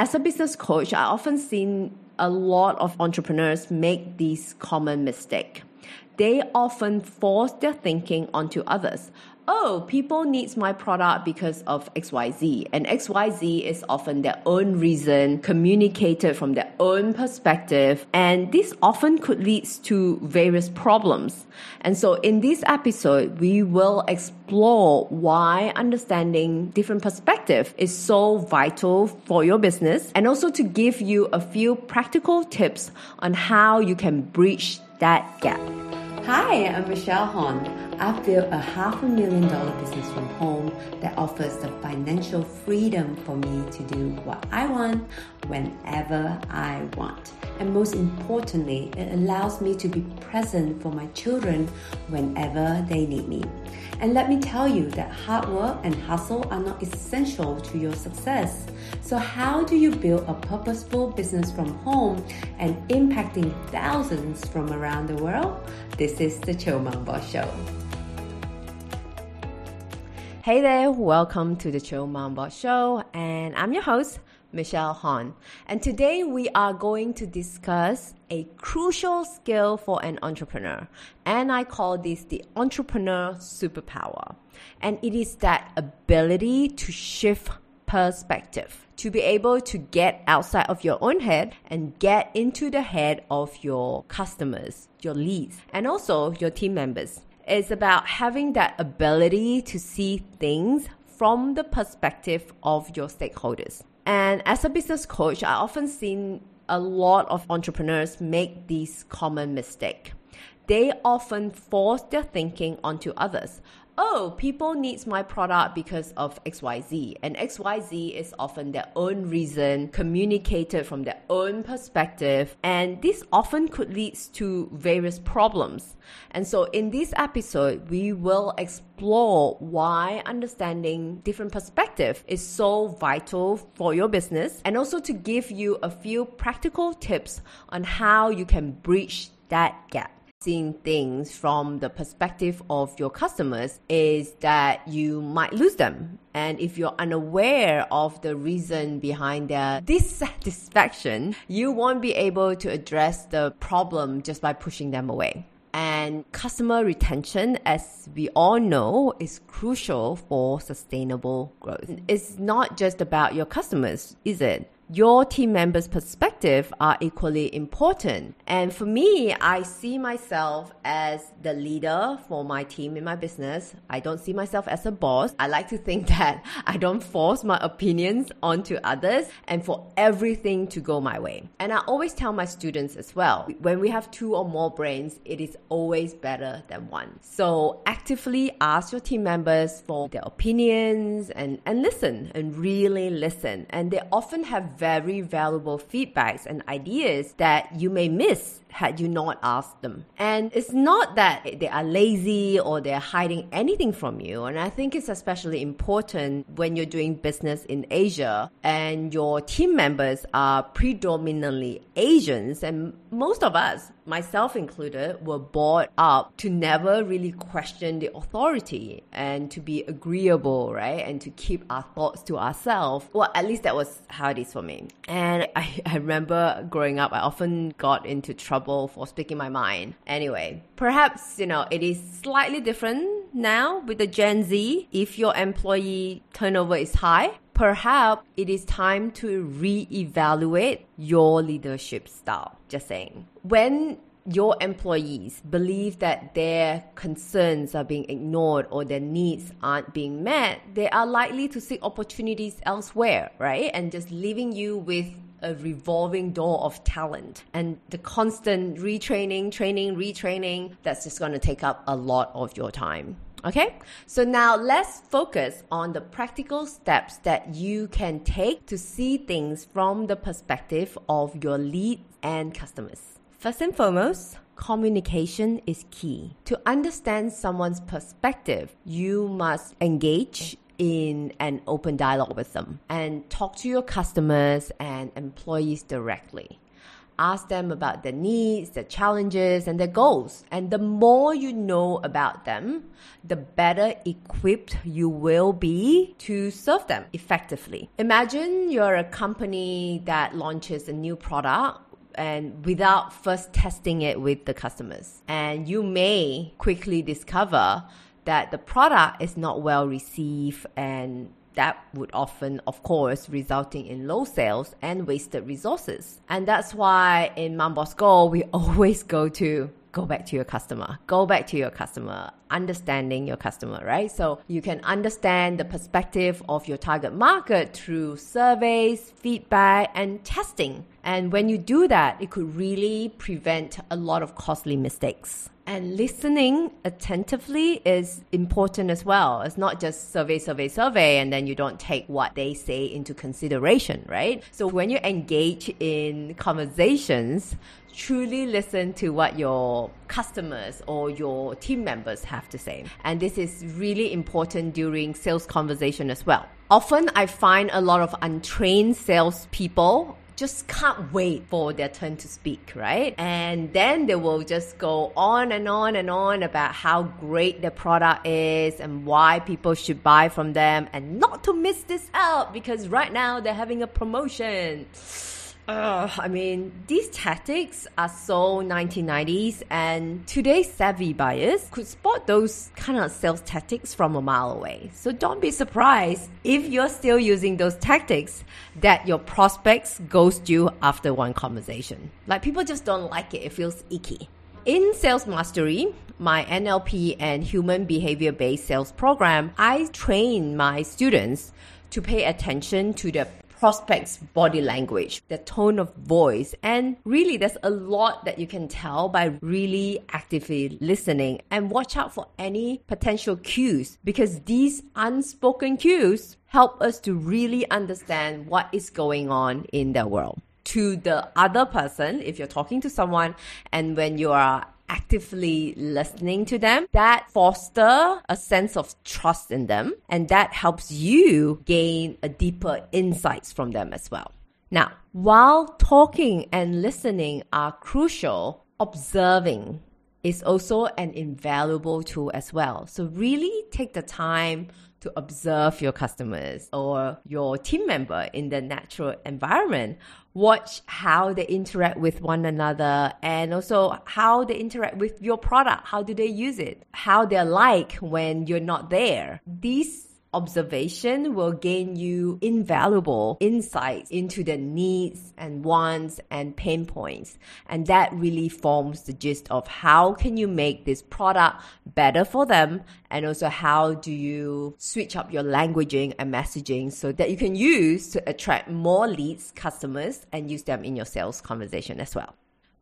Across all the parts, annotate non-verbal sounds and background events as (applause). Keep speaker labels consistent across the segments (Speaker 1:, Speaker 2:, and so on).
Speaker 1: as a business coach, I often seen a lot of entrepreneurs make this common mistake. They often force their thinking onto others oh, people needs my product because of XYZ. And XYZ is often their own reason, communicated from their own perspective. And this often could lead to various problems. And so in this episode, we will explore why understanding different perspective is so vital for your business and also to give you a few practical tips on how you can bridge that gap. Hi, I'm Michelle Hon. I've built a half a million dollar business from home that offers the financial freedom for me to do what I want whenever I want. And most importantly, it allows me to be present for my children whenever they need me. And let me tell you that hard work and hustle are not essential to your success. So, how do you build a purposeful business from home and impacting thousands from around the world? This is the Chill Mom Boss Show. Hey there, welcome to the Chill Boss Show, and I'm your host, Michelle Hon. And today we are going to discuss a crucial skill for an entrepreneur. And I call this the entrepreneur superpower. And it is that ability to shift perspective, to be able to get outside of your own head and get into the head of your customers, your leads, and also your team members. It's about having that ability to see things from the perspective of your stakeholders. And as a business coach, I often seen a lot of entrepreneurs make this common mistake. They often force their thinking onto others oh, people needs my product because of XYZ. And XYZ is often their own reason, communicated from their own perspective. And this often could lead to various problems. And so in this episode, we will explore why understanding different perspective is so vital for your business and also to give you a few practical tips on how you can bridge that gap seeing things from the perspective of your customers is that you might lose them. And if you're unaware of the reason behind their dissatisfaction, you won't be able to address the problem just by pushing them away. And customer retention, as we all know, is crucial for sustainable growth. It's not just about your customers, is it? Your team members' perspective are equally important. And for me, I see myself as the leader for my team in my business. I don't see myself as a boss. I like to think (laughs) that I don't force my opinions onto others and for everything to go my way. And I always tell my students as well, when we have two or more brains, it is always better than one. So actively ask your team members for their opinions and, and listen and really listen. And they often have very valuable feedbacks and ideas that you may miss had you not asked them. And it's not that they are lazy or they're hiding anything from you. And I think it's especially important when you're doing business in Asia and your team members are predominantly Asians. And most of us, myself included, were brought up to never really question the authority and to be agreeable, right? And to keep our thoughts to ourselves. Well, at least that was how it is for me. And I, (laughs) I remember growing up, I often got into trouble trouble for speaking my mind. Anyway, perhaps, you know, it is slightly different now with the Gen Z. If your employee turnover is high, perhaps it is time to reevaluate your leadership style. Just saying. When your employees believe that their concerns are being ignored or their needs aren't being met, they are likely to seek opportunities elsewhere, right? And just leaving you with a revolving door of talent and the constant retraining, training, retraining, that's just going to take up a lot of your time. Okay, so now let's focus on the practical steps that you can take to see things from the perspective of your lead and customers. First and foremost, communication is key. To understand someone's perspective, you must engage in an open dialogue with them and talk to your customers and employees directly. ask them about their needs, their challenges, and their goals. And the more you know about them, the better equipped you will be to serve them effectively. Imagine you're a company that launches a new product and without first testing it with the customers. And you may quickly discover that the product is not well received and that would often, of course, resulting in low sales and wasted resources. And that's why in Go, we (laughs) always go to go back to your customer. Go back to your customer, understanding your customer, right? So you can understand the perspective of your target market through surveys, feedback, and testing. And when you do that, it could really prevent a lot of costly mistakes. And listening attentively is important as well. It's not just survey, survey, survey, and then you don't take what they say into consideration, right? So when you engage in conversations, truly listen to what your customers or your team members have to say. And this is really important during sales conversation as well. Often I find a lot of untrained salespeople just can't wait for their turn to speak, right? And then they will just go on and on and on about how great the product is and why people should buy from them and not to miss this out because right now they're having a promotion. Uh, I mean, these tactics are so 1990s, and today's savvy buyers could spot those kind of sales tactics from a mile away. So don't be surprised if you're still using those tactics that your prospects ghost you after one conversation. Like people just don't like it, it feels icky. In Sales Mastery, my NLP and human behavior based sales program, I train my students to pay attention to the prospect's body language, their tone of voice. And really, there's a lot that you can tell by really actively listening and watch out for any potential cues because these unspoken cues help us to really understand what is going on in their world to the other person if you're talking to someone and when you are actively listening to them, that foster a sense of trust in them and that helps you gain a deeper insights from them as well. Now, while talking and listening are crucial, observing is also an invaluable tool as well. So really take the time to observe your customers or your team member in the natural environment. Watch how they interact with one another and also how they interact with your product. How do they use it? How they're like when you're not there. These observation will gain you invaluable insights into the needs and wants and pain points. And that really forms the gist of how can you make this product better for them? And also how do you switch up your languaging and messaging so that you can use to attract more leads customers and use them in your sales conversation as well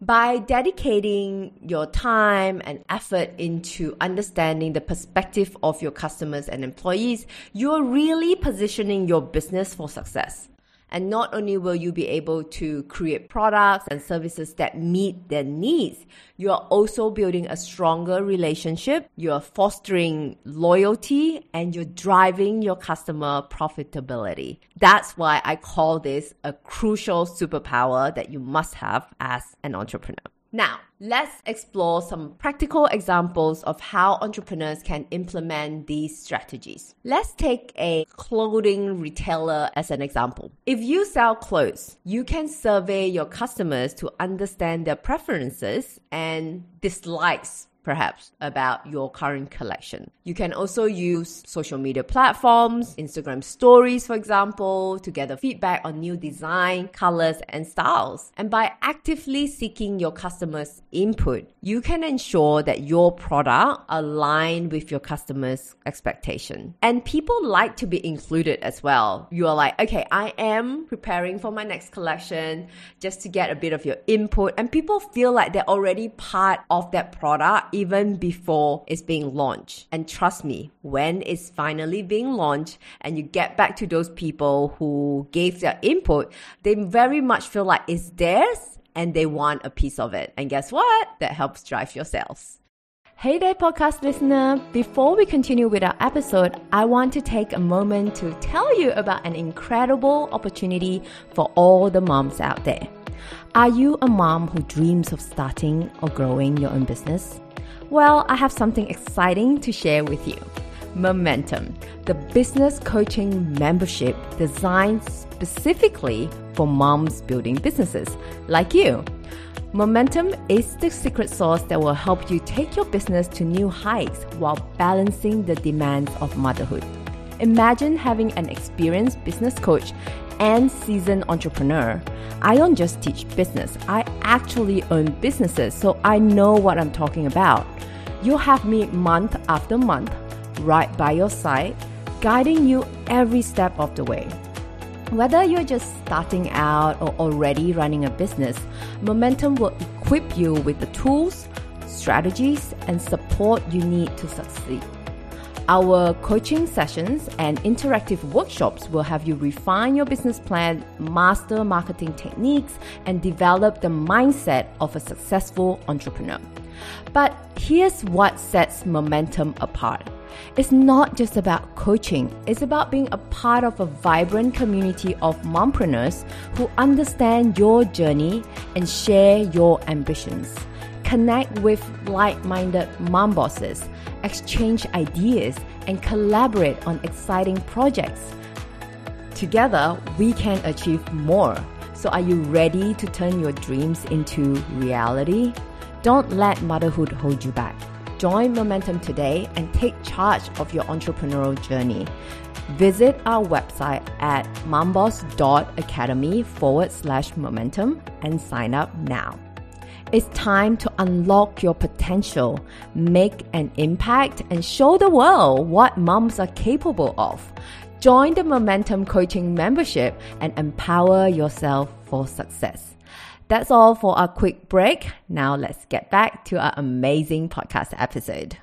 Speaker 1: by dedicating your time and effort into understanding the perspective of your customers and employees, you're really positioning your business for success. And not only will you be able to create products and services that meet their needs, you are also building a stronger relationship, you're fostering loyalty, and you're driving your customer profitability. That's why I call this a crucial superpower that you must have as an entrepreneur. Now, let's explore some practical examples of how entrepreneurs can implement these strategies. Let's take a clothing retailer as an example. If you sell clothes, you can survey your customers to understand their preferences and dislikes perhaps about your current collection. You can also use social media platforms, Instagram stories, for example, to gather feedback on new design, colors, and styles. And by actively seeking your customers' input, you can ensure that your product align with your customers' expectation. And people like to be included as well. You are like, okay, I am preparing for my next collection just to get a bit of your input. And people feel like they're already part of that product even before it's being launched. And trust me, when it's finally being launched and you get back to those people who gave their input, they very much feel like it's theirs and they want a piece of it. And guess what? That helps drive your sales. Hey there, podcast listener. Before we continue with our episode, I want to take a moment to tell you about an incredible opportunity for all the moms out there. Are you a mom who dreams of starting or growing your own business? Well, I have something exciting to share with you. Momentum, the business coaching membership designed specifically for moms building businesses like you. Momentum is the secret sauce that will help you take your business to new heights while balancing the demands of motherhood. Imagine having an experienced business coach and seasoned entrepreneur. I don't just teach business, I actually own businesses, so I know what I'm talking about. You'll have me month after month, right by your side, guiding you every step of the way. Whether you're just starting out or already running a business, Momentum will equip you with the tools, strategies, and support you need to succeed. Our coaching sessions and interactive workshops will have you refine your business plan, master marketing techniques, and develop the mindset of a successful entrepreneur. But here's what sets momentum apart. It's not just about coaching, it's about being a part of a vibrant community of mompreneurs who understand your journey and share your ambitions. Connect with like minded mom bosses, exchange ideas, and collaborate on exciting projects. Together, we can achieve more. So, are you ready to turn your dreams into reality? Don't let motherhood hold you back. Join Momentum today and take charge of your entrepreneurial journey. Visit our website at momboss.academy forward slash momentum and sign up now. It's time to unlock your potential, make an impact, and show the world what moms are capable of. Join the Momentum Coaching membership and empower yourself for success. That's all for our quick break. Now let's get back to our amazing podcast episode.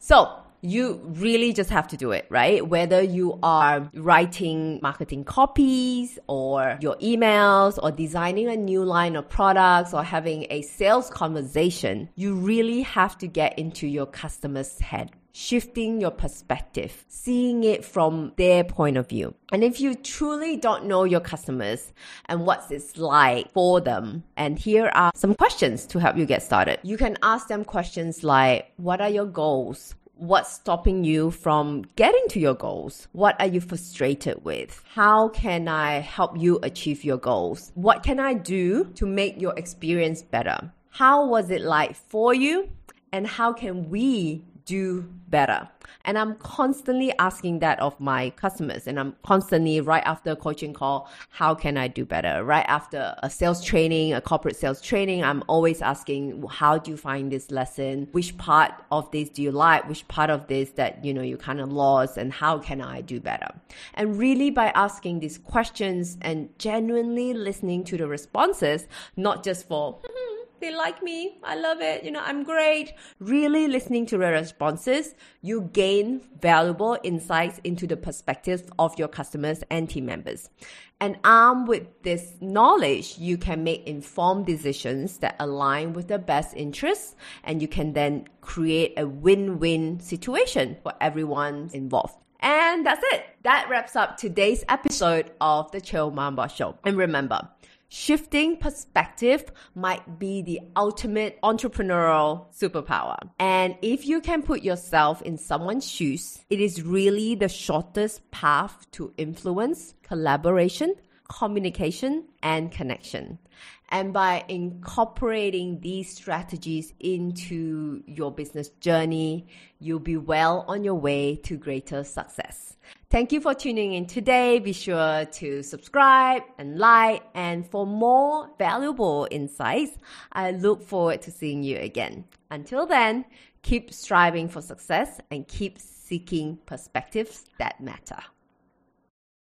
Speaker 1: So, you really just have to do it, right? Whether you are writing marketing copies or your emails or designing a new line of products or having a sales conversation, you really have to get into your customer's head shifting your perspective, seeing it from their point of view. And if you truly don't know your customers and what it's like for them, and here are some questions to help you get started. You can ask them questions like, what are your goals? What's stopping you from getting to your goals? What are you frustrated with? How can I help you achieve your goals? What can I do to make your experience better? How was it like for you? And how can we do better. And I'm constantly asking that of my customers. And I'm constantly, right after a coaching call, how can I do better? Right after a sales training, a corporate sales training, I'm always asking, how do you find this lesson? Which part of this do you like? Which part of this that, you know, you kind of lost? And how can I do better? And really by asking these questions and genuinely listening to the responses, not just for, they like me. I love it. You know, I'm great. Really listening to their responses, you gain valuable insights into the perspectives of your customers and team members. And armed with this knowledge, you can make informed decisions that align with the best interests and you can then create a win-win situation for everyone involved. And that's it. That wraps up today's episode of the Chill Boss Show. And remember, Shifting perspective might be the ultimate entrepreneurial superpower. And if you can put yourself in someone's shoes, it is really the shortest path to influence, collaboration, communication, and connection. And by incorporating these strategies into your business journey, you'll be well on your way to greater success. Thank you for tuning in today. Be sure to subscribe and like. And for more valuable insights, I look forward to seeing you again. Until then, keep striving for success and keep seeking perspectives that matter.